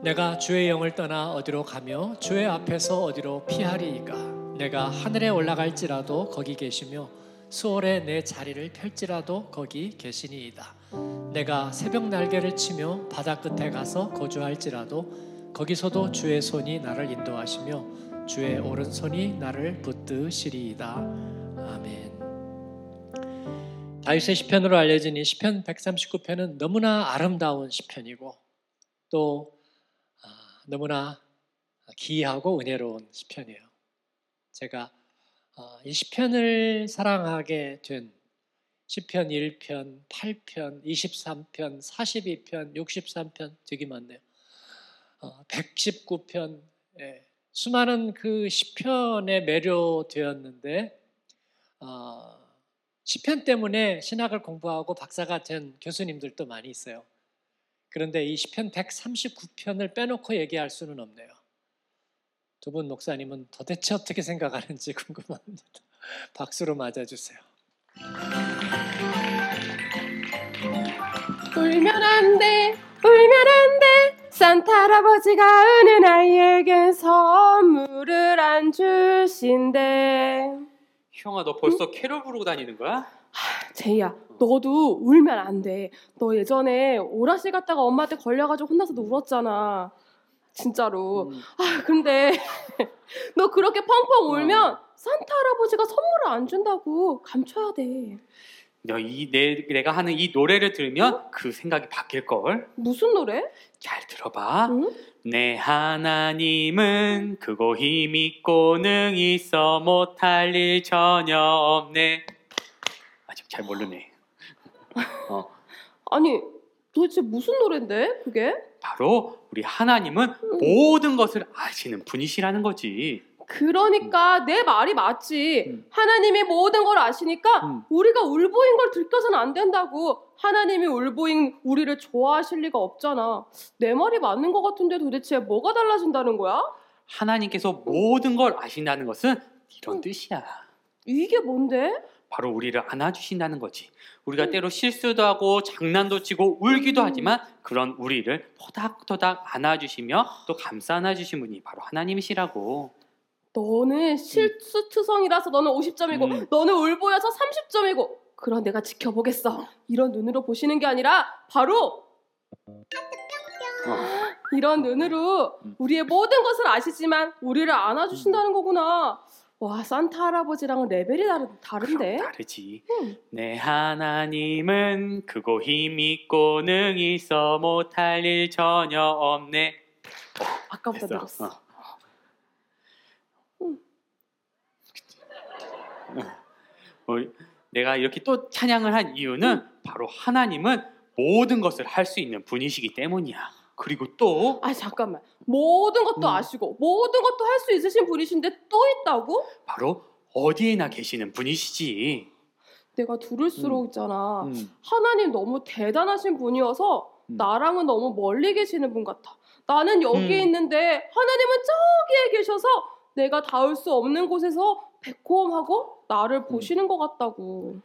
내가 주의 영을 떠나 어디로 가며 주의 앞에서 어디로 피하리이까? 내가 하늘에 올라갈지라도 거기 계시며 수월에 내 자리를 펼지라도 거기 계시니이다. 내가 새벽 날개를 치며 바다 끝에 가서 거주할지라도 거기서도 주의 손이 나를 인도하시며 주의 오른손이 나를 붙드시리이다. 아멘. 다윗의 시편으로 알려진 이 시편 139편은 너무나 아름다운 시편이고 또 아, 너무나 기이하고 은혜로운 시편이에요. 제가 어, 이 시편을 사랑하게 된 시편 1편, 8편, 23편, 42편, 63편 되게 많네요. 119편 예, 수많은 그 시편에 매료되었는데 어, 시편 때문에 신학을 공부하고 박사가 된 교수님들도 많이 있어요. 그런데 이 시편 139편을 빼놓고 얘기할 수는 없네요. 두 분 목사님은 도대체 어떻게 생각하는지 궁금합니다. 박수로 맞아주세요. 울면 안 돼, 울면 안 돼. 산타 할아버지가 우는 아이에겐 선물을 안 주신대. 형아 너 벌써 캐롤 부르고 다니는 거야? 제이야, 너도 울면 안 돼. 너 예전에 오라실 갔다가 엄마한테 걸려가지고 혼나서도 울었잖아. 진짜로. 음. 아, 근데 너 그렇게 펑펑 울면 산타 할아버지가 선물을 안 준다고 감춰야 돼. 너 이 내, 내가 하는 이 노래를 들으면 그 생각이 바뀔 걸. 무슨 노래? 잘 들어봐. 응? 내 하나님은 크고 힘 있고 능 있어 못할 일 전혀 없네. 잘 모르네. 어, 아니, 도대체 무슨 노래인데, 그게? 바로 우리 하나님은 모든 것을 아시는 분이시라는 거지. 그러니까 내 말이 맞지. 음. 하나님이 모든 걸 아시니까 음. 우리가 울보인 걸 들켜서는 안 된다고. 하나님이 울보인 우리를 좋아하실 리가 없잖아. 내 말이 맞는 것 같은데 도대체 뭐가 달라진다는 거야? 하나님께서 모든 걸 아신다는 것은 이런 뜻이야. 이게 뭔데? 바로 우리를 안아주신다는 거지. 우리가 음. 때로 실수도 하고 장난도 치고 울기도 음. 하지만 그런 우리를 토닥토닥 안아주시며 또 감싸 안아주신 분이 바로 하나님이시라고. 너는 실수투성이라서 너는 50점이고 음. 너는 울보여서 30점이고 그런 내가 지켜보겠어. 이런 눈으로 보시는 게 아니라 바로 어. 이런 눈으로 음. 우리의 모든 것을 아시지만 우리를 안아주신다는 거구나. 와 산타 할아버지랑은 레벨이 다르, 다른데? 그럼 다르지. 음. 내 하나님은 크고 힘 있고 능 있어 못할 일 전혀 없네. 아까보다 됐어. 늘었어. 어. 음. 우리- 내가 이렇게 또 찬양을 한 이유는 바로 하나님은 모든 것을 할 수 있는 분이시기 때문이야. 그리고 또 아 잠깐만 모든 것도 음. 아시고 모든 것도 할 수 있으신 분이신데 또 있다고? 바로 어디에나 계시는 분이시지. 내가 들을수록 있잖아 음. 하나님 너무 대단하신 분이어서 음. 나랑은 너무 멀리 계시는 분 같아. 나는 여기에 음. 있는데 하나님은 저기에 계셔서 내가 닿을 수 없는 곳에서 백호음하고 나를 보시는 것 같다고.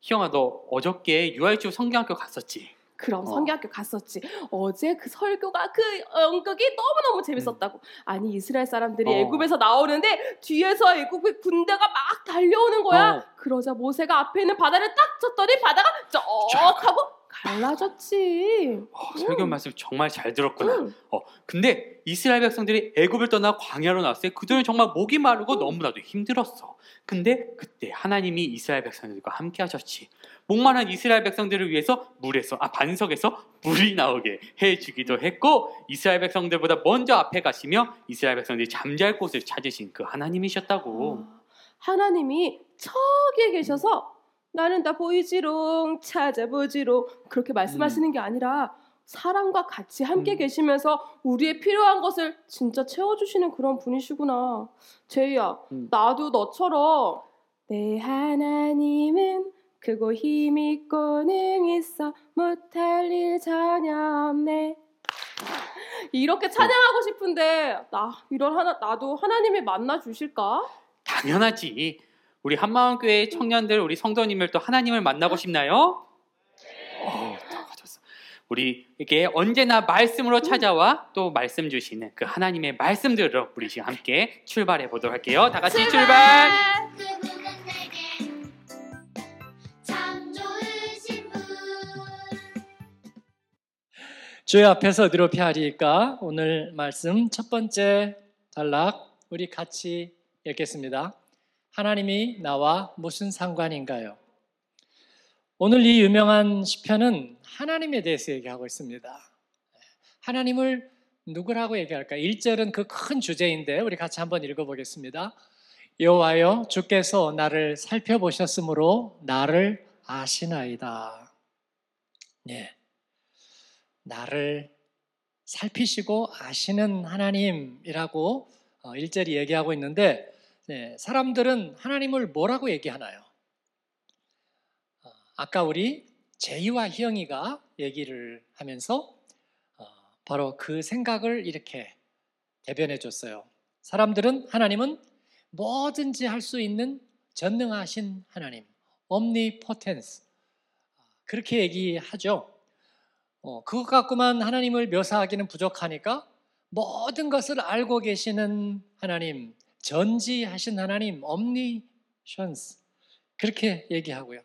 희영아 너 어저께 유아일주 성경학교 갔었지? 그럼 어. 성경학교 갔었지. 어제 그 설교가 그 연극이 너무너무 재밌었다고. 아니 이스라엘 사람들이 어. 애굽에서 나오는데 뒤에서 애굽의 군대가 막 달려오는 거야. 어. 그러자 모세가 앞에 있는 바다를 딱 쳤더니 바다가 쩍 하고 갈라졌지. 어, 설교 말씀 정말 잘 들었구나. 응. 어, 근데 이스라엘 백성들이 애굽을 떠나 광야로 나왔을 때 그들은 정말 목이 마르고 너무나도 힘들었어. 근데 그때 하나님이 이스라엘 백성들과 함께 하셨지. 목마른 이스라엘 백성들을 위해서 물에서 아 반석에서 물이 나오게 해 주기도 했고 이스라엘 백성들보다 먼저 앞에 가시며 이스라엘 백성들이 잠잘 곳을 찾으신 그 하나님이셨다고. 아, 하나님이 저기에 계셔서 나는 다 보이지롱 찾아보지롱 그렇게 말씀하시는 게 아니라 사람과 같이 함께 음. 계시면서 우리의 필요한 것을 진짜 채워주시는 그런 분이시구나. 제이야, 음. 나도 너처럼 내 하나님은 크고 힘 있고 능 있어 못할 일 전혀 없네. 이렇게 찬양하고 싶은데 나 이런 하나 나도 하나님이 만나 주실까? 당연하지. 우리 한마음교회 청년들, 우리 성도님들 또 하나님을 만나고 싶나요? 어, 다 가졌어. 우리에게 언제나 말씀으로 찾아와 또 말씀 주시는 그 하나님의 말씀들로 우리 지금 함께 출발해 보도록 할게요. 다 같이 출발! 그분 주의 앞에서 어디로 피하리까? 오늘 말씀 첫 번째 단락 우리 같이 읽겠습니다. 하나님이 나와 무슨 상관인가요? 오늘 이 유명한 시편은 하나님에 대해서 얘기하고 있습니다. 하나님을 누구라고 얘기할까? 1절은 그 큰 주제인데 우리 같이 한번 읽어 보겠습니다. 여호와여 주께서 나를 살펴보셨으므로 나를 아시나이다. 네. 나를 살피시고 아시는 하나님이라고 어, 1절이 얘기하고 있는데 네, 사람들은 하나님을 뭐라고 얘기하나요? 어, 아까 우리 제이와 희영이가 얘기를 하면서 어, 바로 그 생각을 이렇게 대변해 줬어요. 사람들은 하나님은 뭐든지 할 수 있는 전능하신 하나님, omnipotence 그렇게 얘기하죠. 어, 그것 갖고만 하나님을 묘사하기는 부족하니까 모든 것을 알고 계시는 하나님, 전지하신 하나님, omniscience 그렇게 얘기하고요.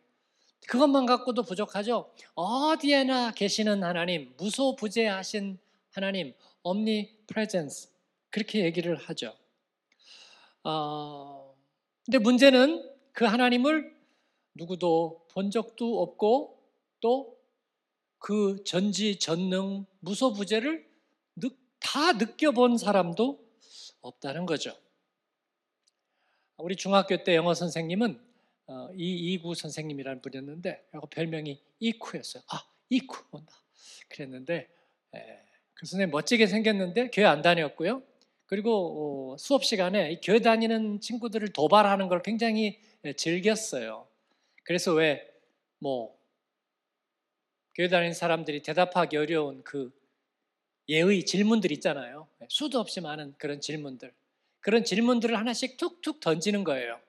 그것만 갖고도 부족하죠. 어디에나 계시는 하나님, 무소부재하신 하나님, omnipresence 그렇게 얘기를 하죠. 어, 근데 문제는 그 하나님을 누구도 본 적도 없고 또 그 전지 전능 무소부재를 느- 다 느껴본 사람도 없다는 거죠. 우리 중학교 때 영어 선생님은 어, 이이구 선생님이라는 분이었는데 별명이 이쿠였어요. 아 이쿠 온다. 그랬는데 에, 그 선생님 멋지게 생겼는데 교회 안 다녔고요. 그리고 어, 수업 시간에 이 교회 다니는 친구들을 도발하는 걸 굉장히 예, 즐겼어요. 그래서 왜 뭐 교회 다니는 사람들이 대답하기 어려운 그 예의 질문들 있잖아요. 예, 수도 없이 많은 그런 질문들. 그런 질문들을 하나씩 툭툭 던지는 거예요.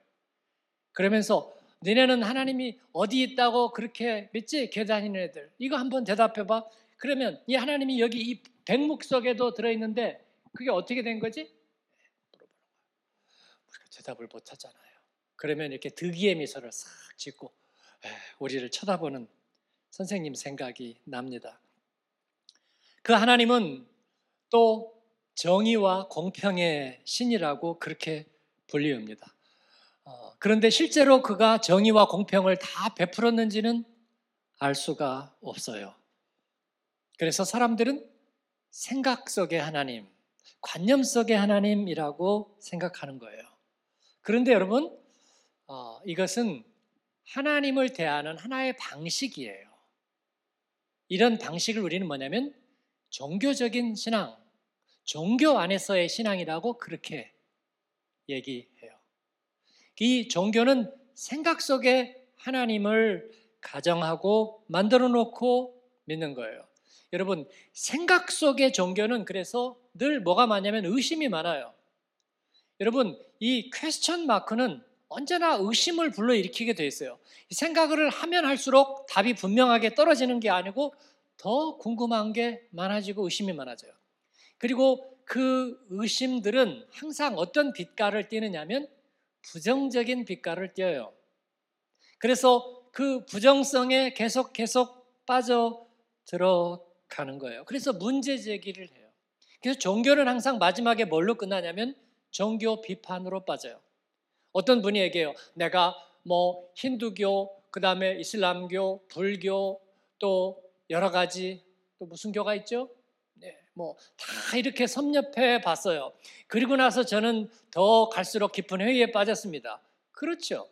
그러면서 너네는 하나님이 어디 있다고 그렇게 믿지? 교회 다니는 애들. 이거 한번 대답해 봐. 그러면 이 하나님이 여기 이 백목 속에도 들어 있는데 그게 어떻게 된 거지? 우리가 대답을 못 하잖아요. 그러면 이렇게 득이의 미소를 싹 짓고 에, 우리를 쳐다보는 선생님 생각이 납니다. 그 하나님은 또 정의와 공평의 신이라고 그렇게 불리웁니다. 어, 그런데 실제로 그가 정의와 공평을 다 베풀었는지는 알 수가 없어요. 그래서 사람들은 생각 속의 하나님, 관념 속의 하나님이라고 생각하는 거예요. 그런데 여러분, 어, 이것은 하나님을 대하는 하나의 방식이에요. 이런 방식을 우리는 뭐냐면 종교적인 신앙, 종교 안에서의 신앙이라고 그렇게 얘기해요. 이 종교는 생각 속에 하나님을 가정하고 만들어 놓고 믿는 거예요. 여러분, 생각 속의 종교는 그래서 늘 뭐가 많냐면 의심이 많아요. 여러분, 이 퀘스천 마크는 언제나 의심을 불러일으키게 돼 있어요. 생각을 하면 할수록 답이 분명하게 떨어지는 게 아니고 더 궁금한 게 많아지고 의심이 많아져요. 그리고 그 의심들은 항상 어떤 빛깔을 띠느냐면 부정적인 빛깔을 띄어요. 그래서 그 부정성에 계속 계속 빠져 들어가는 거예요. 그래서 문제 제기를 해요. 그래서 종교는 항상 마지막에 뭘로 끝나냐면 종교 비판으로 빠져요. 어떤 분이 얘기해요. 내가 뭐 힌두교, 그 다음에 이슬람교, 불교, 또 여러 가지 또 무슨 교가 있죠? 네, 뭐 다 이렇게 섭렵해 봤어요. 그리고 나서 저는 더 갈수록 깊은 회의에 빠졌습니다. 그렇죠.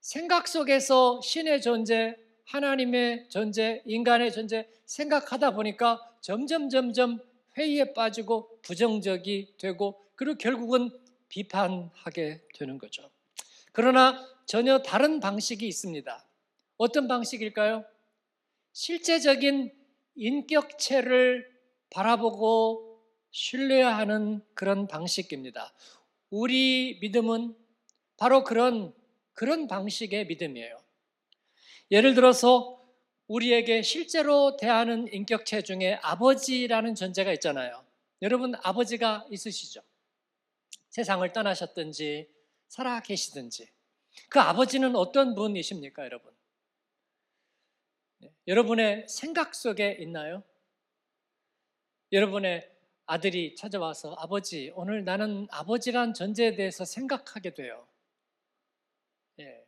생각 속에서 신의 존재, 하나님의 존재, 인간의 존재 생각하다 보니까 점점 점점 회의에 빠지고 부정적이 되고 그리고 결국은 비판하게 되는 거죠. 그러나 전혀 다른 방식이 있습니다. 어떤 방식일까요? 실제적인 인격체를 바라보고 신뢰하는 그런 방식입니다. 우리 믿음은 바로 그런 그런 방식의 믿음이에요. 예를 들어서 우리에게 실제로 대하는 인격체 중에 아버지라는 존재가 있잖아요. 여러분 아버지가 있으시죠? 세상을 떠나셨든지 살아 계시든지 그 아버지는 어떤 분이십니까, 여러분? 네, 여러분의 생각 속에 있나요? 여러분의 아들이 찾아와서 아버지, 오늘 나는 아버지란 존재에 대해서 생각하게 돼요. 예.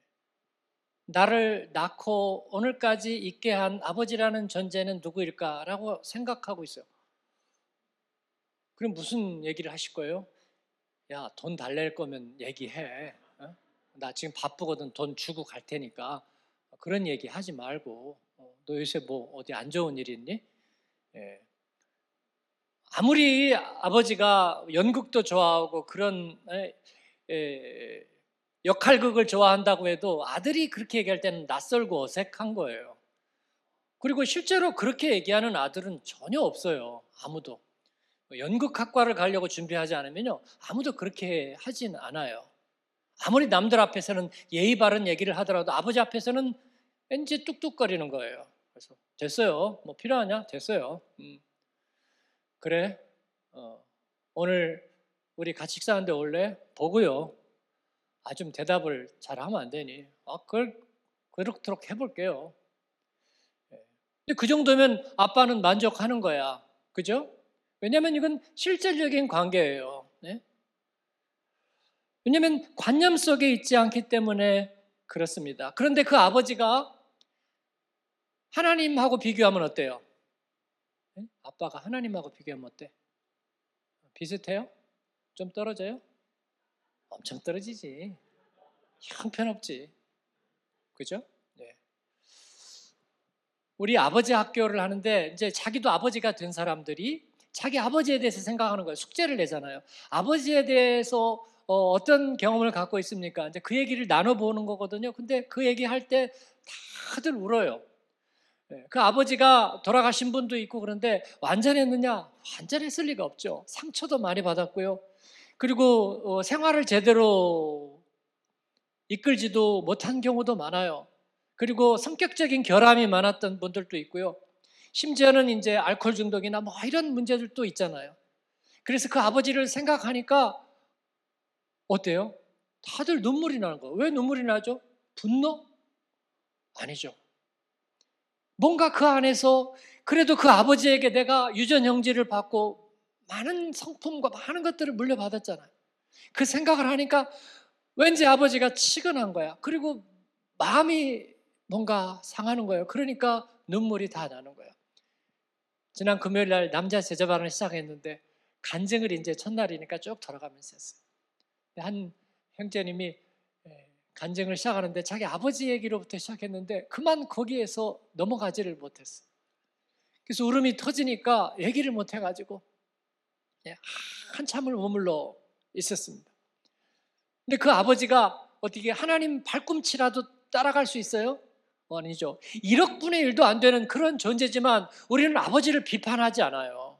나를 낳고 오늘까지 있게 한 아버지라는 존재는 누구일까라고 생각하고 있어요. 그럼 무슨 얘기를 하실 거예요? 야, 돈 달랠 거면 얘기해. 어? 나 지금 바쁘거든. 돈 주고 갈 테니까. 그런 얘기 하지 말고. 어, 너 요새 뭐 어디 안 좋은 일 있니? 예. 아무리 아버지가 연극도 좋아하고 그런 에, 에, 역할극을 좋아한다고 해도 아들이 그렇게 얘기할 때는 낯설고 어색한 거예요. 그리고 실제로 그렇게 얘기하는 아들은 전혀 없어요. 아무도. 연극학과를 가려고 준비하지 않으면요. 아무도 그렇게 하진 않아요. 아무리 남들 앞에서는 예의 바른 얘기를 하더라도 아버지 앞에서는 왠지 뚝뚝거리는 거예요. 그래서 됐어요. 뭐 필요하냐? 됐어요. 음. 그래. 어, 오늘 우리 같이 식사하는데 올래? 보고요. 아, 좀 대답을 잘 하면 안 되니? 아, 그걸 그렇도록 해볼게요. 예. 근데 그 정도면 아빠는 만족하는 거야. 그죠? 왜냐하면 이건 실질적인 관계예요. 네? 왜냐하면 관념 속에 있지 않기 때문에 그렇습니다. 그런데 그 아버지가 하나님하고 비교하면 어때요? 네? 아빠가 하나님하고 비교하면 어때? 비슷해요? 좀 떨어져요? 엄청 떨어지지. 형편없지. 그죠? 네. 우리 아버지 학교를 하는데 이제 자기도 아버지가 된 사람들이 자기 아버지에 대해서 생각하는 거예요. 숙제를 내잖아요. 아버지에 대해서 어, 떤 경험을 갖고 있습니까? 이제 그 얘기를 나눠보는 거거든요. 근데 그 얘기할 때 다들 울어요. 네, 그 아버지가 돌아가신 분도 있고 그런데 완전했느냐? 완전했을 리가 없죠. 상처도 많이 받았고요. 그리고 어, 생활을 제대로 이끌지도 못한 경우도 많아요. 그리고 성격적인 결함이 많았던 분들도 있고요. 심지어는 이제 알코올 중독이나 뭐 이런 문제들도 있잖아요. 그래서 그 아버지를 생각하니까 어때요? 다들 눈물이 나는 거예요. 왜 눈물이 나죠? 분노? 아니죠. 뭔가 그 안에서 그래도 그 아버지에게 내가 유전 형제를 받고 많은 성품과 많은 것들을 물려받았잖아요. 그 생각을 하니까 왠지 아버지가 치근한 거야. 그리고 마음이 뭔가 상하는 거예요. 그러니까 눈물이 다 나는 거예요. 지난 금요일 날 남자 제자 반을 시작했는데 간증을 이제 첫날이니까 쭉 돌아가면서 했어요. 한 형제님이 예, 간증을 시작하는데 자기 아버지 얘기로부터 시작했는데 그만 거기에서 넘어가지를 못했어. 그래서 울음이 터지니까 얘기를 못 해가지고 예, 한참을 머물러 있었습니다. 근데 그 아버지가 어떻게 하나님 발꿈치라도 따라갈 수 있어요? 아니죠. 1억 분의 1도 안 되는 그런 존재지만 우리는 아버지를 비판하지 않아요.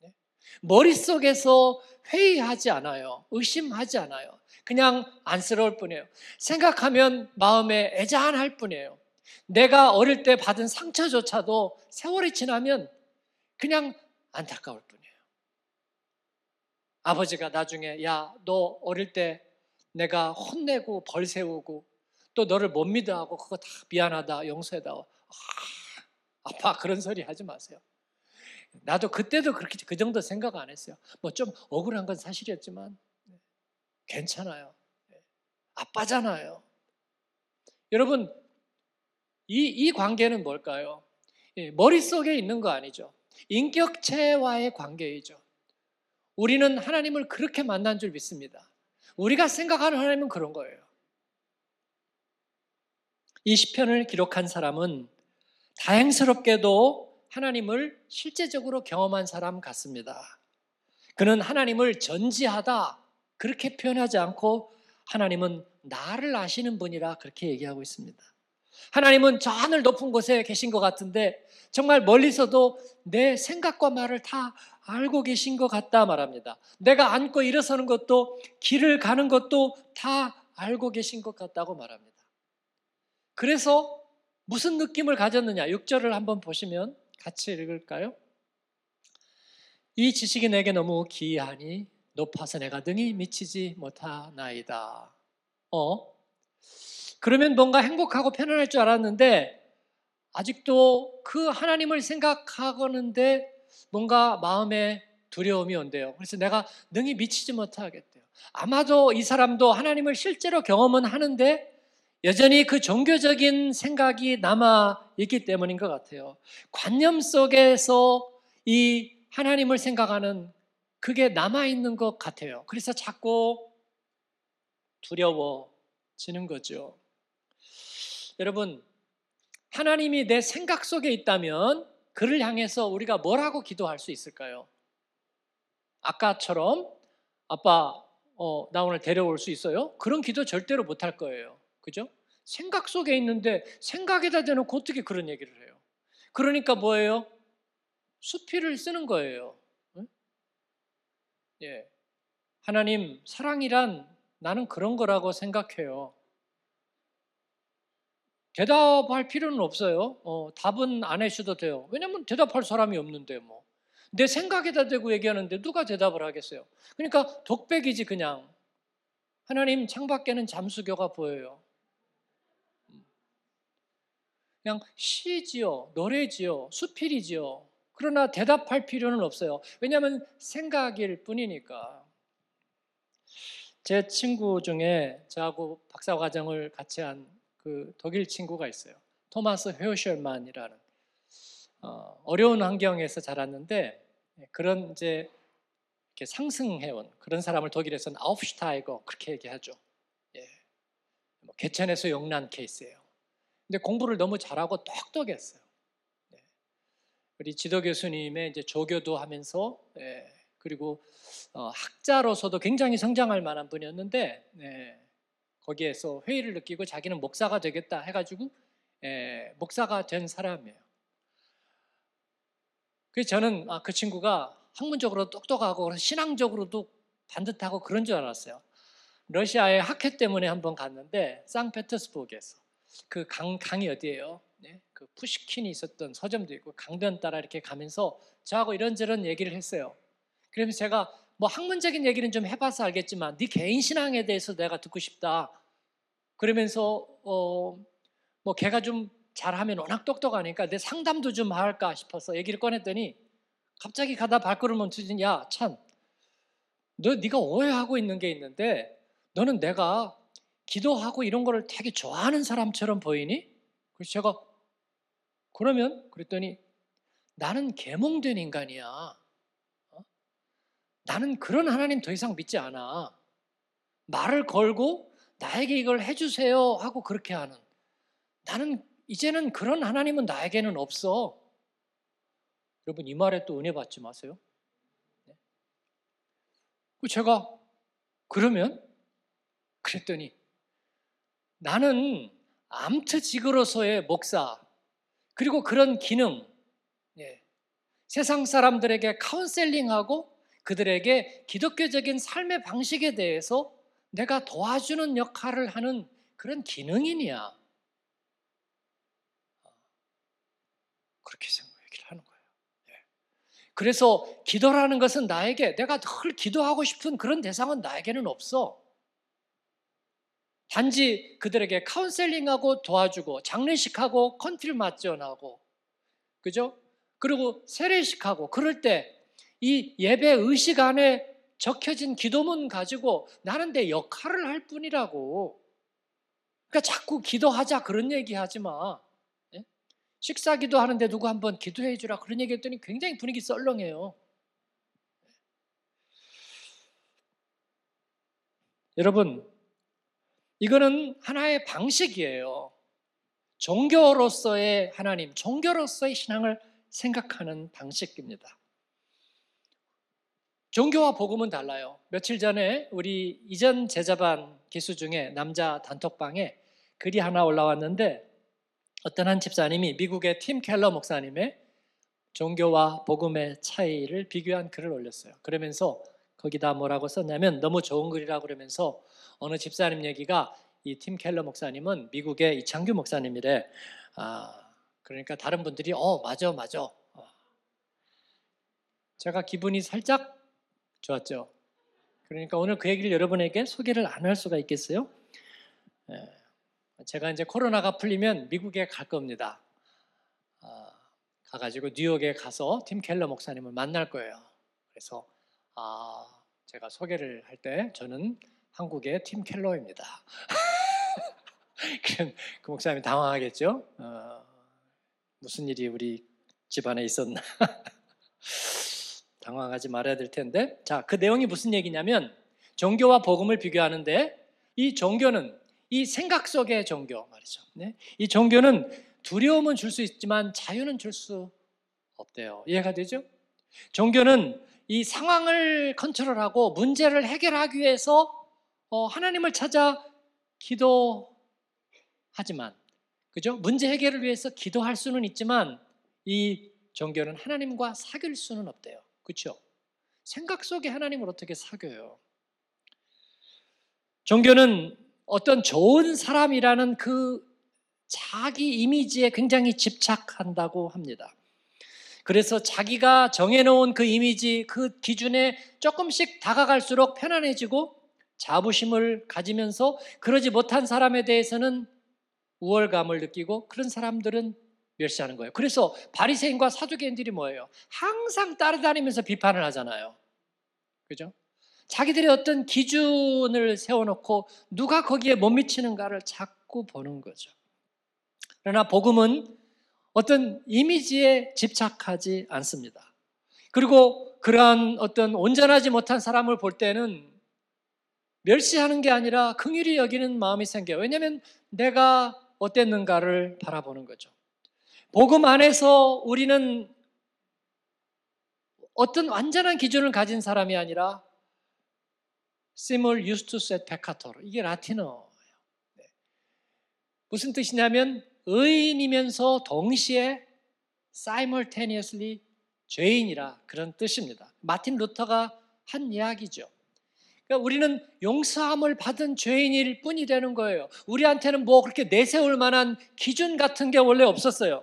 네? 머릿속에서 회의하지 않아요. 의심하지 않아요. 그냥 안쓰러울 뿐이에요. 생각하면 마음에 애잔할 뿐이에요. 내가 어릴 때 받은 상처조차도 세월이 지나면 그냥 안타까울 뿐이에요. 아버지가 나중에 야, 너 어릴 때 내가 혼내고 벌 세우고 또 너를 못 믿어하고 그거 다 미안하다 용서해다. 아, 아빠 그런 소리 하지 마세요. 나도 그때도 그렇게 그 정도 생각 안 했어요. 뭐 좀 억울한 건 사실이었지만 네, 괜찮아요. 네, 아빠잖아요. 여러분 이, 이 관계는 뭘까요? 예, 머릿속에 있는 거 아니죠. 인격체와의 관계이죠. 우리는 하나님을 그렇게 만난 줄 믿습니다. 우리가 생각하는 하나님은 그런 거예요. 이 시편을 기록한 사람은 다행스럽게도 하나님을 실제적으로 경험한 사람 같습니다. 그는 하나님을 전지하다 그렇게 표현하지 않고 하나님은 나를 아시는 분이라 그렇게 얘기하고 있습니다. 하나님은 저 하늘 높은 곳에 계신 것 같은데 정말 멀리서도 내 생각과 말을 다 알고 계신 것 같다 말합니다. 내가 앉고 일어서는 것도 길을 가는 것도 다 알고 계신 것 같다고 말합니다. 그래서 무슨 느낌을 가졌느냐? 6절을 한번 보시면 같이 읽을까요? 이 지식이 내게 너무 기이하니 높아서 내가 등이 미치지 못하나이다. 어? 그러면 뭔가 행복하고 편안할 줄 알았는데 아직도 그 하나님을 생각하고는데 뭔가 마음에 두려움이 온대요. 그래서 내가 능히 미치지 못하겠대요. 아마도 이 사람도 하나님을 실제로 경험은 하는데 여전히 그 종교적인 생각이 남아 있기 때문인 것 같아요. 관념 속에서 이 하나님을 생각하는 그게 남아 있는 것 같아요. 그래서 자꾸 두려워지는 거죠. 여러분, 하나님이 내 생각 속에 있다면 그를 향해서 우리가 뭐라고 기도할 수 있을까요? 아까처럼 아빠 어, 나 오늘 데려올 수 있어요? 그런 기도 절대로 못 할 거예요. 그죠? 생각 속에 있는데 생각에다 대놓고 어떻게 그런 얘기를 해요? 그러니까 뭐예요? 수필을 쓰는 거예요. 응? 예. 하나님 사랑이란 나는 그런 거라고 생각해요. 대답할 필요는 없어요. 어, 답은 안 해주셔도 돼요. 왜냐면 대답할 사람이 없는데 뭐. 내 생각에다 대고 얘기하는데 누가 대답을 하겠어요? 그러니까 독백이지 그냥. 하나님 창밖에는 잠수교가 보여요. 그냥 시지요, 노래지요, 수필이지요. 그러나 대답할 필요는 없어요. 왜냐하면 생각일 뿐이니까. 제 친구 중에 저하고 박사 과정을 같이 한 그 독일 친구가 있어요. 토마스 헤어셜만이라는 어, 어려운 환경에서 자랐는데 그런 이제 이렇게 상승해온 그런 사람을 독일에서는 아웃슈타이거 그렇게 얘기하죠. 예. 뭐 개천에서 용난 케이스예요. 근데 공부를 너무 잘하고 똑똑했어요. 네. 우리 지도 교수님의 이제 조교도 하면서 예. 그리고 어, 학자로서도 굉장히 성장할 만한 분이었는데 네. 거기에서 회의를 느끼고 자기는 목사가 되겠다 해가지고 예, 목사가 된 사람이에요. 그래서 저는 아, 그 친구가 학문적으로 똑똑하고 신앙적으로도 반듯하고 그런 줄 알았어요. 러시아의 학회 때문에 한번 갔는데 상페테스부르크에서 그 강, 강이 어디예요? 네? 그 푸시킨이 있었던 서점도 있고 강변 따라 이렇게 가면서 저하고 이런저런 얘기를 했어요. 그러면서 제가 뭐 학문적인 얘기는 좀 해봐서 알겠지만 네 개인 신앙에 대해서 내가 듣고 싶다. 그러면서 어 뭐 걔가 좀 잘하면 워낙 똑똑하니까 내 상담도 좀 할까 싶어서 얘기를 꺼냈더니 갑자기 가다 발걸음을 멈추더니 야참 너 네가 오해하고 있는 게 있는데 너는 내가 기도하고 이런 거를 되게 좋아하는 사람처럼 보이니? 그래서 제가 그러면 그랬더니 나는 계몽된 인간이야. 어? 나는 그런 하나님 더 이상 믿지 않아. 말을 걸고 나에게 이걸 해주세요 하고 그렇게 하는. 나는 이제는 그런 하나님은 나에게는 없어. 여러분 이 말에 또 은혜 받지 마세요. 네. 제가 그러면 그랬더니 나는 암트직으로서의 목사 그리고 그런 기능 예. 세상 사람들에게 카운셀링하고 그들에게 기독교적인 삶의 방식에 대해서 내가 도와주는 역할을 하는 그런 기능인이야. 그렇게 생각을 하는 거예요. 예. 그래서 기도라는 것은 나에게 내가 늘 기도하고 싶은 그런 대상은 나에게는 없어. 단지 그들에게 카운셀링하고 도와주고 장례식하고 컨트리 맞전하고 그죠? 그리고 세례식하고 그럴 때 이 예배 의식 안에 적혀진 기도문 가지고 나는 내 역할을 할 뿐이라고. 그러니까 자꾸 기도하자 그런 얘기 하지 마. 예? 식사 기도하는데 누구 한번 기도해 주라 그런 얘기 했더니 굉장히 분위기 썰렁해요. 여러분, 이거는 하나의 방식이에요. 종교로서의 하나님, 종교로서의 신앙을 생각하는 방식입니다. 종교와 복음은 달라요. 며칠 전에 우리 이전 제자반 기수 중에 남자 단톡방에 글이 하나 올라왔는데 어떤 한 집사님이 미국의 팀 켈러 목사님의 종교와 복음의 차이를 비교한 글을 올렸어요. 그러면서 거기다 뭐라고 썼냐면 너무 좋은 글이라고 그러면서 어느 집사님 얘기가 이 팀 켈러 목사님은 미국의 이창규 목사님이래. 아, 그러니까 다른 분들이 어 맞아 맞아. 어. 제가 기분이 살짝 좋았죠. 그러니까 오늘 그 얘기를 여러분에게 소개를 안 할 수가 있겠어요? 예. 제가 이제 코로나가 풀리면 미국에 갈 겁니다. 아, 가가지고 뉴욕에 가서 팀 켈러 목사님을 만날 거예요. 그래서 아, 제가 소개를 할 때 저는 한국의 팀 켈러입니다. 그 목사님이 당황하겠죠. 어, 무슨 일이 우리 집안에 있었나? 당황하지 말아야 될 텐데. 자, 그 내용이 무슨 얘기냐면 종교와 복음을 비교하는데 이 종교는 이 생각 속의 종교 말이죠. 네? 이 종교는 두려움은 줄 수 있지만 자유는 줄 수 없대요. 이해가 되죠? 종교는 이 상황을 컨트롤하고 문제를 해결하기 위해서 어, 하나님을 찾아 기도하지만 그죠? 문제 해결을 위해서 기도할 수는 있지만 이 종교는 하나님과 사귈 수는 없대요. 그렇죠? 생각 속에 하나님을 어떻게 사귀어요? 종교는 어떤 좋은 사람이라는 그 자기 이미지에 굉장히 집착한다고 합니다. 그래서 자기가 정해놓은 그 이미지, 그 기준에 조금씩 다가갈수록 편안해지고 자부심을 가지면서 그러지 못한 사람에 대해서는 우월감을 느끼고 그런 사람들은 멸시하는 거예요. 그래서 바리새인과 사두개인들이 뭐예요? 항상 따라다니면서 비판을 하잖아요. 그죠? 자기들의 어떤 기준을 세워놓고 누가 거기에 못 미치는가를 자꾸 보는 거죠. 그러나 복음은 어떤 이미지에 집착하지 않습니다. 그리고 그러한 어떤 온전하지 못한 사람을 볼 때는 멸시하는 게 아니라 긍휼히 여기는 마음이 생겨요. 왜냐하면 내가 어땠는가를 바라보는 거죠. 복음 안에서 우리는 어떤 완전한 기준을 가진 사람이 아니라 simul justus et peccator 이게 라틴어예요. 네. 무슨 뜻이냐면 의인이면서 동시에 simultaneously 죄인이라 그런 뜻입니다. 마틴 루터가 한 이야기죠. 그러니까 우리는 용서함을 받은 죄인일 뿐이 되는 거예요. 우리한테는 뭐 그렇게 내세울 만한 기준 같은 게 원래 없었어요.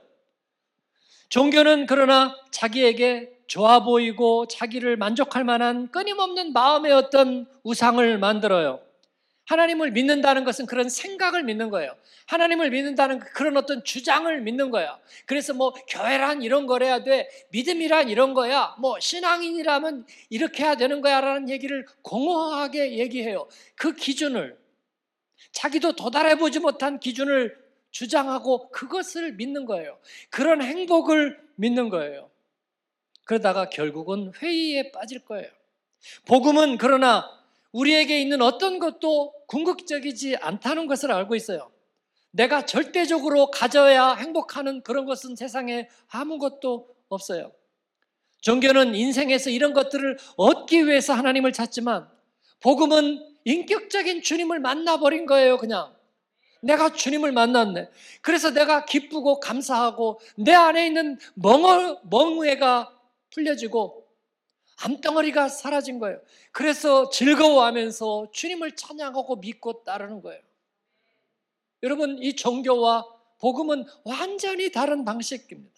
종교는 그러나 자기에게 좋아 보이고 자기를 만족할 만한 끊임없는 마음의 어떤 우상을 만들어요. 하나님을 믿는다는 것은 그런 생각을 믿는 거예요. 하나님을 믿는다는 그런 어떤 주장을 믿는 거야. 그래서 뭐 교회란 이런 거래야 돼. 믿음이란 이런 거야. 뭐 신앙인이라면 이렇게 해야 되는 거야라는 얘기를 공허하게 얘기해요. 그 기준을 자기도 도달해 보지 못한 기준을 주장하고 그것을 믿는 거예요. 그런 행복을 믿는 거예요. 그러다가 결국은 회의에 빠질 거예요. 복음은 그러나 우리에게 있는 어떤 것도 궁극적이지 않다는 것을 알고 있어요. 내가 절대적으로 가져야 행복하는 그런 것은 세상에 아무것도 없어요. 종교는 인생에서 이런 것들을 얻기 위해서 하나님을 찾지만 복음은 인격적인 주님을 만나버린 거예요, 그냥. 내가 주님을 만났네. 그래서 내가 기쁘고 감사하고 내 안에 있는 멍어, 멍해가 풀려지고 암덩어리가 사라진 거예요. 그래서 즐거워하면서 주님을 찬양하고 믿고 따르는 거예요. 여러분, 이 종교와 복음은 완전히 다른 방식입니다.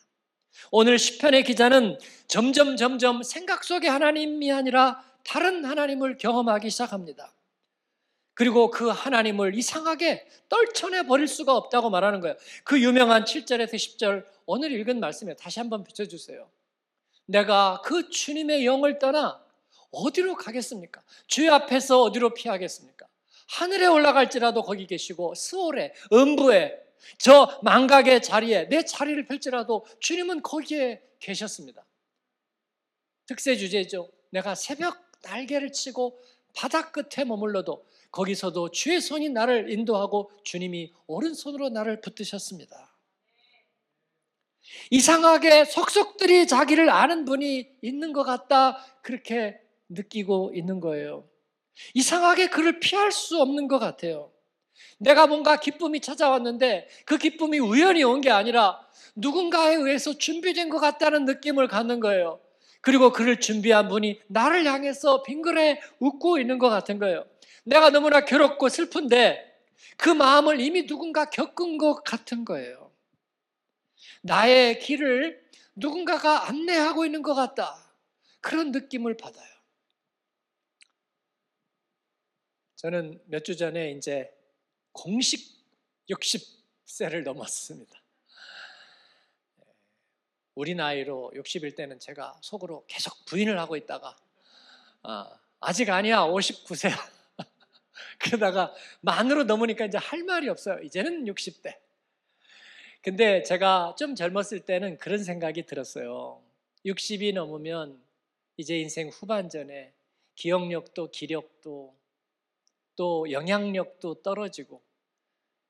오늘 시편의 기자는 점점 점점 생각 속의 하나님이 아니라 다른 하나님을 경험하기 시작합니다. 그리고 그 하나님을 이상하게 떨쳐내 버릴 수가 없다고 말하는 거예요. 그 유명한 7절에서 10절 오늘 읽은 말씀에 다시 한번 비춰주세요. 내가 그 주님의 영을 떠나 어디로 가겠습니까? 주의 앞에서 어디로 피하겠습니까? 하늘에 올라갈지라도 거기 계시고 스올에 음부에 저 망각의 자리에 내 자리를 펼지라도 주님은 거기에 계셨습니다. 특세 주제죠. 내가 새벽 날개를 치고 바다 끝에 머물러도 거기서도 주의 손이 나를 인도하고 주님이 오른손으로 나를 붙드셨습니다. 이상하게 속속들이 자기를 아는 분이 있는 것 같다 그렇게 느끼고 있는 거예요. 이상하게 그를 피할 수 없는 것 같아요. 내가 뭔가 기쁨이 찾아왔는데 그 기쁨이 우연히 온 게 아니라 누군가에 의해서 준비된 것 같다는 느낌을 갖는 거예요. 그리고 그를 준비한 분이 나를 향해서 빙그레 웃고 있는 것 같은 거예요. 내가 너무나 괴롭고 슬픈데 그 마음을 이미 누군가 겪은 것 같은 거예요. 나의 길을 누군가가 안내하고 있는 것 같다. 그런 느낌을 받아요. 저는 몇 주 전에 이제 공식 60세를 넘었습니다. 우리 나이로 60일 때는 제가 속으로 계속 부인을 하고 있다가 아, 아직 아니야 59세야. 그러다가 만으로 넘으니까 이제 할 말이 없어요. 이제는 60대. 근데 제가 좀 젊었을 때는 그런 생각이 들었어요. 60이 넘으면 이제 인생 후반전에 기억력도 기력도 또 영향력도 떨어지고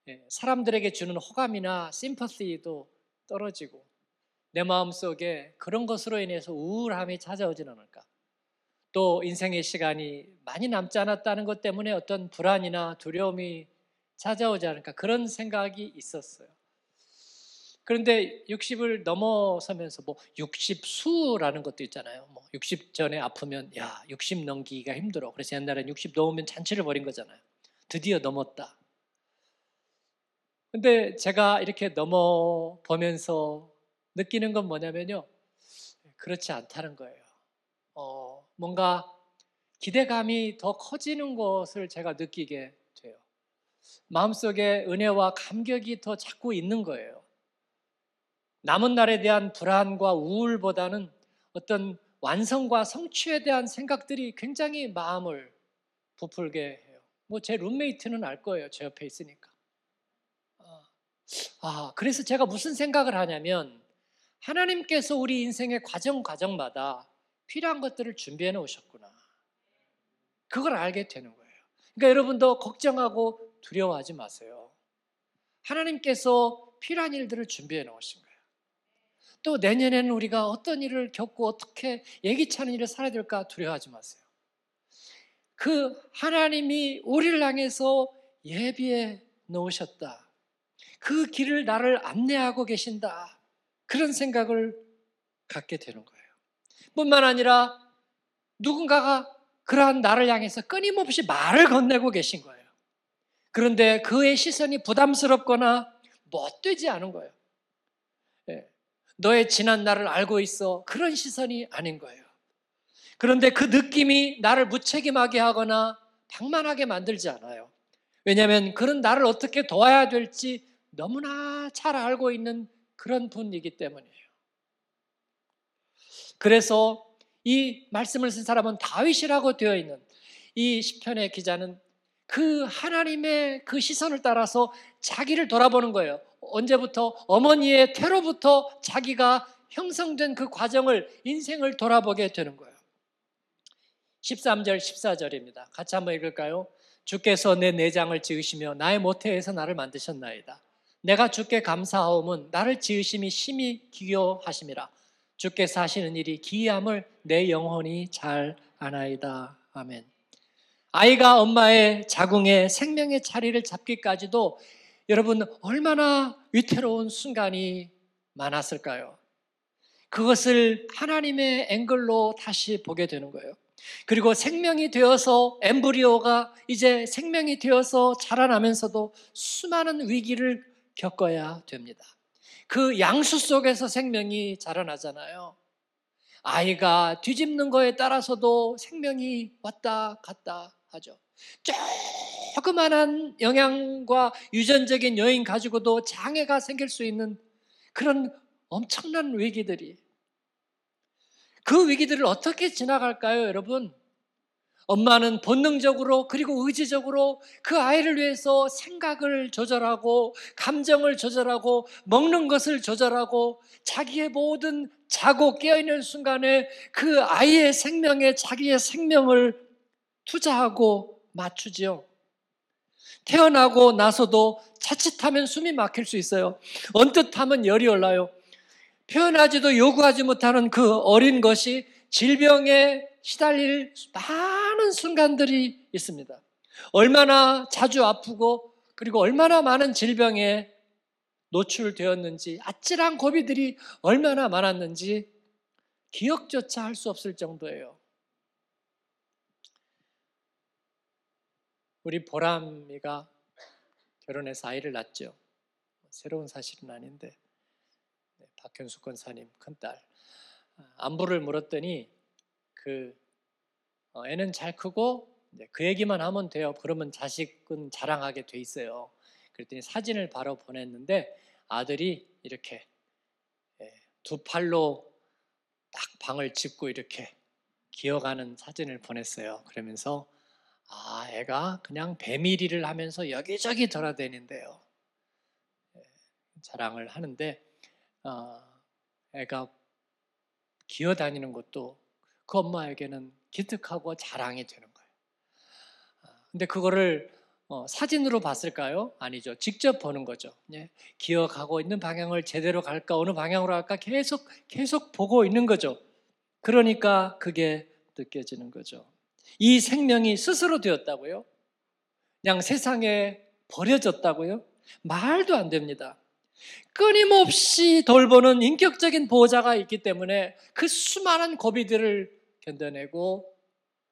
예, 사람들에게 주는 호감이나 심퍼시도 떨어지고 내 마음속에 그런 것으로 인해서 우울함이 찾아오진 않을까. 또 인생의 시간이 많이 남지 않았다는 것 때문에 어떤 불안이나 두려움이 찾아오지 않을까 그런 생각이 있었어요. 그런데 60을 넘어서면서 뭐 60수라는 것도 있잖아요. 뭐 60 전에 아프면 야, 60 넘기기가 힘들어. 그래서 옛날엔 60 넘으면 잔치를 벌인 거잖아요. 드디어 넘었다. 근데 제가 이렇게 넘어 보면서 느끼는 건 뭐냐면요. 그렇지 않다는 거예요. 어, 뭔가 기대감이 더 커지는 것을 제가 느끼게 돼요. 마음속에 은혜와 감격이 더 자꾸 있는 거예요. 남은 날에 대한 불안과 우울보다는 어떤 완성과 성취에 대한 생각들이 굉장히 마음을 부풀게 해요. 뭐 제 룸메이트는 알 거예요. 제 옆에 있으니까. 아, 아, 그래서 제가 무슨 생각을 하냐면 하나님께서 우리 인생의 과정 과정마다 필요한 것들을 준비해 놓으셨구나. 그걸 알게 되는 거예요. 그러니까 여러분도 걱정하고 두려워하지 마세요. 하나님께서 필요한 일들을 준비해 놓으신 거예요. 또 내년에는 우리가 어떤 일을 겪고 어떻게 예기치 않은 일을 살아야 될까 두려워하지 마세요. 그 하나님이 우리를 향해서 예비해 놓으셨다. 그 길을 나를 안내하고 계신다. 그런 생각을 갖게 되는 거예요. 뿐만 아니라 누군가가 그러한 나를 향해서 끊임없이 말을 건네고 계신 거예요. 그런데 그의 시선이 부담스럽거나 못되지 않은 거예요. 예. 너의 지난 날을 알고 있어. 그런 시선이 아닌 거예요. 그런데 그 느낌이 나를 무책임하게 하거나 방만하게 만들지 않아요. 왜냐하면 그런 나를 어떻게 도와야 될지 너무나 잘 알고 있는 그런 분이기 때문이에요. 그래서 이 말씀을 쓴 사람은 다윗이라고 되어 있는 이 시편의 기자는 그 하나님의 그 시선을 따라서 자기를 돌아보는 거예요. 언제부터 어머니의 태로부터 자기가 형성된 그 과정을 인생을 돌아보게 되는 거예요. 13절 14절입니다. 같이 한번 읽을까요? 주께서 내 내장을 지으시며 나의 모태에서 나를 만드셨나이다. 내가 주께 감사하옴은 나를 지으심이 심히 기여하심이라. 주께서 하시는 일이 기이함을 내 영혼이 잘 아나이다. 아멘. 아이가 엄마의 자궁에 생명의 자리를 잡기까지도 여러분 얼마나 위태로운 순간이 많았을까요? 그것을 하나님의 앵글로 다시 보게 되는 거예요. 그리고 생명이 되어서 엠브리오가 이제 생명이 되어서 자라나면서도 수많은 위기를 겪어야 됩니다. 그 양수 속에서 생명이 자라나잖아요. 아이가 뒤집는 거에 따라서도 생명이 왔다 갔다 하죠. 조그만한 영양과 유전적인 여인 가지고도 장애가 생길 수 있는 그런 엄청난 위기들이 그 위기들을 어떻게 지나갈까요, 여러분? 엄마는 본능적으로 그리고 의지적으로 그 아이를 위해서 생각을 조절하고 감정을 조절하고 먹는 것을 조절하고 자기의 모든 자고 깨어있는 순간에 그 아이의 생명에 자기의 생명을 투자하고 맞추지요. 태어나고 나서도 자칫하면 숨이 막힐 수 있어요. 언뜻 하면 열이 올라요. 표현하지도 요구하지 못하는 그 어린 것이 질병에 시달릴 많은 순간들이 있습니다. 얼마나 자주 아프고 그리고 얼마나 많은 질병에 노출되었는지 아찔한 고비들이 얼마나 많았는지 기억조차 할 수 없을 정도예요. 우리 보람이가 결혼해서 아이를 낳죠. 새로운 사실은 아닌데 네, 박현숙 권사님 큰딸 아, 안부를 물었더니 그 어, 애는 잘 크고 네, 그 얘기만 하면 돼요. 그러면 자식은 자랑하게 돼 있어요. 그랬더니 사진을 바로 보냈는데 아들이 이렇게 예, 두 팔로 딱 방을 짚고 이렇게 기어가는 사진을 보냈어요. 그러면서 아 애가 그냥 배밀이를 하면서 여기저기 돌아다니는데요. 예, 자랑을 하는데 아, 애가 기어다니는 것도 그 엄마에게는 기특하고 자랑이 되는 거예요. 아, 근데 그거를 어, 사진으로 봤을까요? 아니죠. 직접 보는 거죠. 예, 기어가고 있는 방향을 제대로 갈까 어느 방향으로 갈까 계속 계속 보고 있는 거죠. 그러니까 그게 느껴지는 거죠. 이 생명이 스스로 되었다고요? 그냥 세상에 버려졌다고요? 말도 안 됩니다. 끊임없이 돌보는 인격적인 보호자가 있기 때문에 그 수많은 고비들을 견뎌내고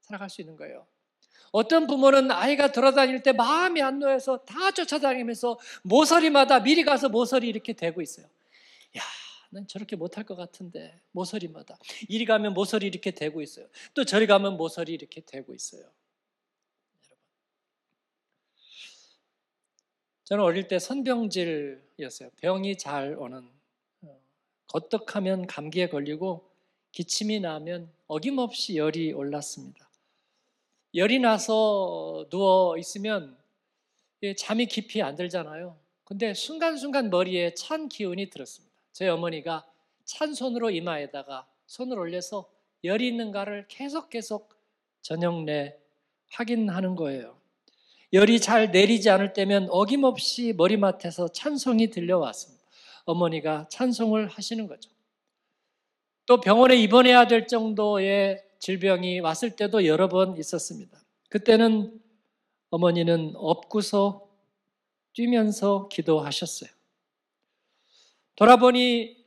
살아갈 수 있는 거예요. 어떤 부모는 아이가 돌아다닐 때 마음이 안 놓여서 다 쫓아다니면서 모서리마다 미리 가서 모서리 이렇게 대고 있어요. 야, 난 저렇게 못할 것 같은데 모서리마다 이리 가면 모서리 이렇게 대고 있어요. 또 저리 가면 모서리 이렇게 대고 있어요. 여러분, 저는 어릴 때 선병질이었어요. 병이 잘 오는 어, 거떡하면 감기에 걸리고 기침이 나면 어김없이 열이 올랐습니다. 열이 나서 누워 있으면 잠이 깊이 안 들잖아요. 근데 순간순간 머리에 찬 기운이 들었습니다. 저희 어머니가 찬 손으로 이마에다가 손을 올려서 열이 있는가를 계속 계속 저녁 내 확인하는 거예요. 열이 잘 내리지 않을 때면 어김없이 머리맡에서 찬송이 들려왔습니다. 어머니가 찬송을 하시는 거죠. 또 병원에 입원해야 될 정도의 질병이 왔을 때도 여러 번 있었습니다. 그때는 어머니는 업고서 뛰면서 기도하셨어요. 돌아보니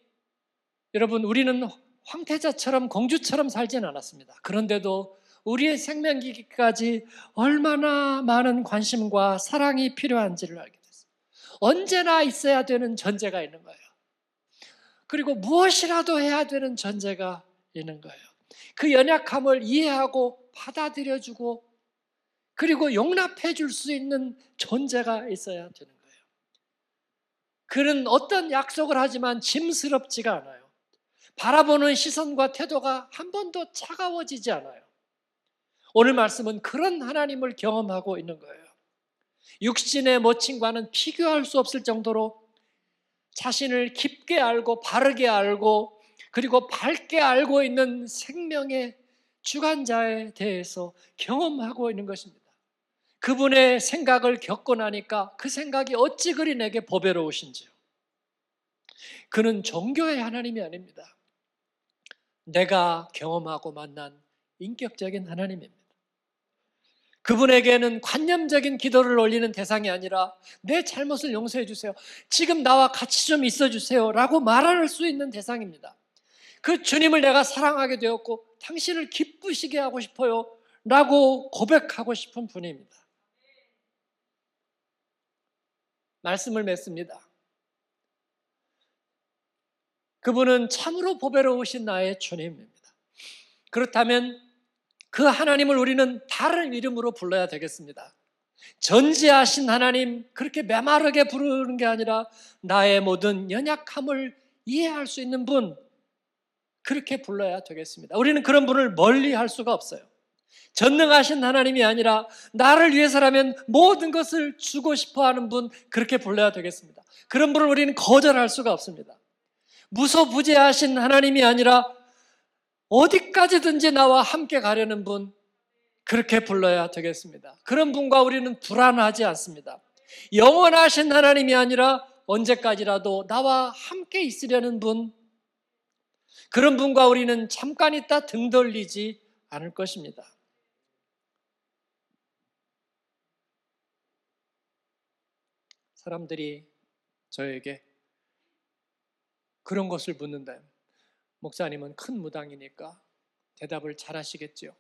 여러분 우리는 황태자처럼 공주처럼 살진 않았습니다. 그런데도 우리의 생명기까지 얼마나 많은 관심과 사랑이 필요한지를 알게 됐어요. 언제나 있어야 되는 전제가 있는 거예요. 그리고 무엇이라도 해야 되는 전제가 있는 거예요. 그 연약함을 이해하고 받아들여주고 그리고 용납해 줄 수 있는 존재가 있어야 되는 거예요. 그는 어떤 약속을 하지만 짐스럽지가 않아요. 바라보는 시선과 태도가 한 번도 차가워지지 않아요. 오늘 말씀은 그런 하나님을 경험하고 있는 거예요. 육신의 모친과는 비교할 수 없을 정도로 자신을 깊게 알고 바르게 알고 그리고 밝게 알고 있는 생명의 주관자에 대해서 경험하고 있는 것입니다. 그분의 생각을 겪고 나니까 그 생각이 어찌 그리 내게 보배로우신지요. 그는 종교의 하나님이 아닙니다. 내가 경험하고 만난 인격적인 하나님입니다. 그분에게는 관념적인 기도를 올리는 대상이 아니라 내 잘못을 용서해 주세요. 지금 나와 같이 좀 있어 주세요. 라고 말할 수 있는 대상입니다. 그 주님을 내가 사랑하게 되었고 당신을 기쁘시게 하고 싶어요. 라고 고백하고 싶은 분입니다. 말씀을 맺습니다. 그분은 참으로 보배로우신 나의 주님입니다. 그렇다면 그 하나님을 우리는 다른 이름으로 불러야 되겠습니다. 전지하신 하나님, 그렇게 메마르게 부르는 게 아니라 나의 모든 연약함을 이해할 수 있는 분, 그렇게 불러야 되겠습니다. 우리는 그런 분을 멀리 할 수가 없어요. 전능하신 하나님이 아니라 나를 위해서라면 모든 것을 주고 싶어 하는 분, 그렇게 불러야 되겠습니다. 그런 분을 우리는 거절할 수가 없습니다. 무소부재하신 하나님이 아니라 어디까지든지 나와 함께 가려는 분, 그렇게 불러야 되겠습니다. 그런 분과 우리는 불안하지 않습니다. 영원하신 하나님이 아니라 언제까지라도 나와 함께 있으려는 분, 그런 분과 우리는 잠깐 있다 등 돌리지 않을 것입니다. 사람들이 저에게 그런 것을 묻는다. 목사님은 큰 무당이니까 대답을 잘 하시겠죠.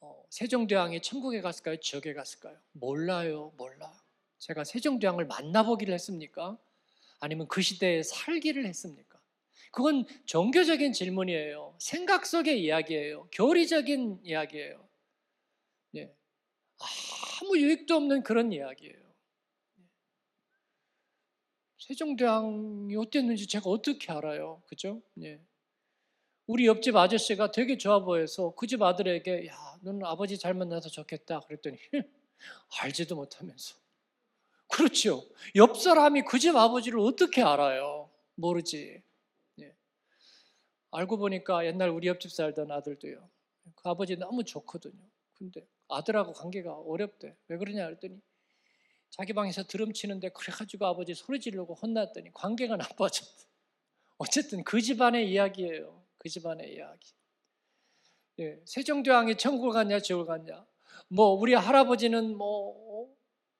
어, 세종대왕이 천국에 갔을까요? 지옥에 갔을까요? 몰라요, 몰라. 제가 세종대왕을 만나보기를 했습니까? 아니면 그 시대에 살기를 했습니까? 그건 종교적인 질문이에요. 생각 속의 이야기예요. 교리적인 이야기예요. 예. 아무 유익도 없는 그런 이야기예요. 세종대왕이 어땠는지 제가 어떻게 알아요? 그죠? 예. 우리 옆집 아저씨가 되게 좋아 보여서 그 집 아들에게 야, 너는 아버지 잘 만나서 좋겠다 그랬더니 알지도 못하면서 그렇죠. 옆 사람이 그 집 아버지를 어떻게 알아요? 모르지. 예. 알고 보니까 옛날 우리 옆집 살던 아들도요. 그 아버지 너무 좋거든요. 근데 아들하고 관계가 어렵대. 왜 그러냐 그랬더니 자기 방에서 드럼 치는데 그래가지고 아버지 소리 지르고 혼났더니 관계가 나빠졌대. 어쨌든 그 집안의 이야기예요. 그 집안의 이야기. 예, 세종대왕이 천국을 갔냐 지옥을 갔냐. 뭐 우리 할아버지는 뭐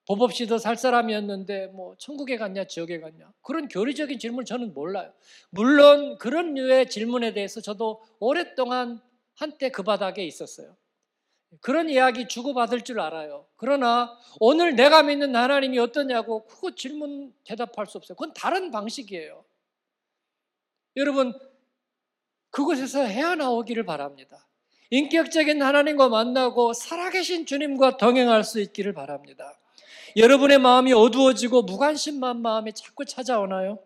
법 없이 더살 사람이었는데 뭐 천국에 갔냐 지옥에 갔냐 그런 교리적인 질문 저는 몰라요. 물론 그런 류의 질문에 대해서 저도 오랫동안 한때 그 바닥에 있었어요. 그런 이야기 주고받을 줄 알아요. 그러나 오늘 내가 믿는 하나님이 어떠냐고 그거 질문 대답할 수 없어요. 그건 다른 방식이에요. 여러분 그곳에서 헤어나오기를 바랍니다. 인격적인 하나님과 만나고 살아계신 주님과 동행할 수 있기를 바랍니다. 여러분의 마음이 어두워지고 무관심한 마음이 자꾸 찾아오나요?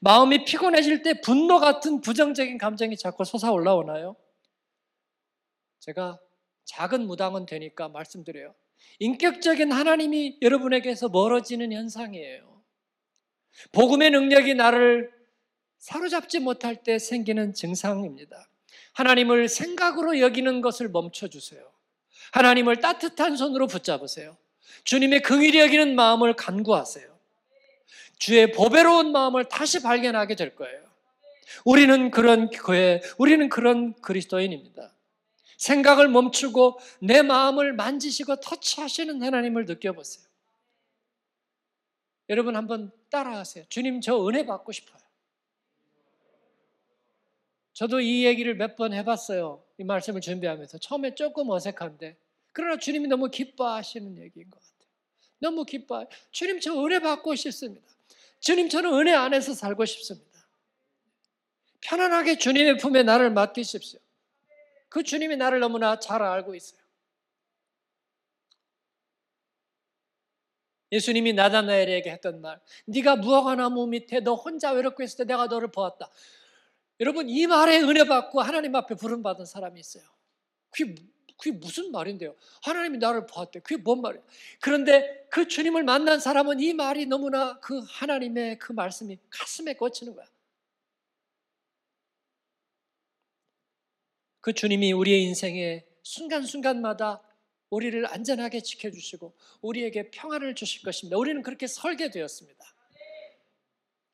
마음이 피곤해질 때 분노 같은 부정적인 감정이 자꾸 솟아 올라오나요? 제가 작은 무당은 되니까 말씀드려요. 인격적인 하나님이 여러분에게서 멀어지는 현상이에요. 복음의 능력이 나를 사로잡지 못할 때 생기는 증상입니다. 하나님을 생각으로 여기는 것을 멈춰주세요. 하나님을 따뜻한 손으로 붙잡으세요. 주님의 긍휼히 여기는 마음을 간구하세요. 주의 보배로운 마음을 다시 발견하게 될 거예요. 우리는 그런 교회, 우리는 그런 그리스도인입니다. 생각을 멈추고 내 마음을 만지시고 터치하시는 하나님을 느껴보세요. 여러분 한번 따라하세요. 주님 저 은혜 받고 싶어요. 저도 이 얘기를 몇 번 해봤어요. 이 말씀을 준비하면서 처음에 조금 어색한데 그러나 주님이 너무 기뻐하시는 얘기인 것 같아요. 너무 기뻐. 주님 저 은혜 받고 싶습니다. 주님 저는 은혜 안에서 살고 싶습니다. 편안하게 주님의 품에 나를 맡기십시오. 그 주님이 나를 너무나 잘 알고 있어요. 예수님이 나다나엘에게 했던 말, 네가 무화과 나무 밑에 너 혼자 외롭고 있을 때 내가 너를 보았다. 여러분 이 말에 은혜 받고 하나님 앞에 부름 받은 사람이 있어요. 그게 그게 무슨 말인데요? 하나님이 나를 보았대. 그게 뭔 말이에요? 그런데 그 주님을 만난 사람은 이 말이 너무나 그 하나님의 그 말씀이 가슴에 꽂히는 거야. 그 주님이 우리의 인생의 순간순간마다 우리를 안전하게 지켜주시고 우리에게 평안을 주실 것입니다. 우리는 그렇게 설계되었습니다.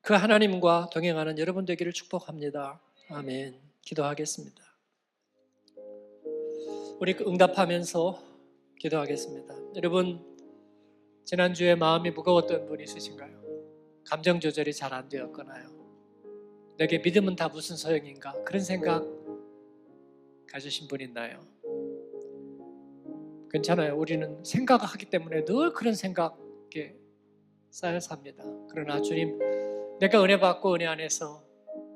그 하나님과 동행하는 여러분 되기를 축복합니다. 아멘. 기도하겠습니다. 우리 응답하면서 기도하겠습니다. 여러분 지난주에 마음이 무거웠던 분 있으신가요? 감정 조절이 잘 안 되었거나요? 내게 믿음은 다 무슨 소용인가? 그런 생각 가지신 분 있나요? 괜찮아요. 우리는 생각하기 때문에 늘 그런 생각에 쌓여 삽니다. 그러나 주님, 내가 은혜 받고 은혜 안에서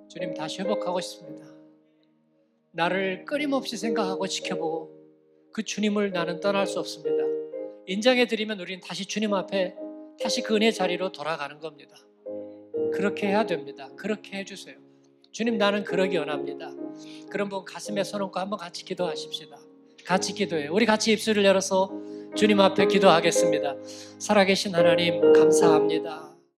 주님 다시 회복하고 싶습니다. 나를 끊임없이 생각하고 지켜보고 그 주님을 나는 떠날 수 없습니다. 인정해 드리면 우리는 다시 주님 앞에 다시 그 은혜 자리로 돌아가는 겁니다. 그렇게 해야 됩니다. 그렇게 해주세요. 주님 나는 그러기 원합니다. 그런 분 가슴에 손 얹고 한번 같이 기도하십시다. 같이 기도해요. 우리 같이 입술을 열어서 주님 앞에 기도하겠습니다. 살아계신 하나님 감사합니다.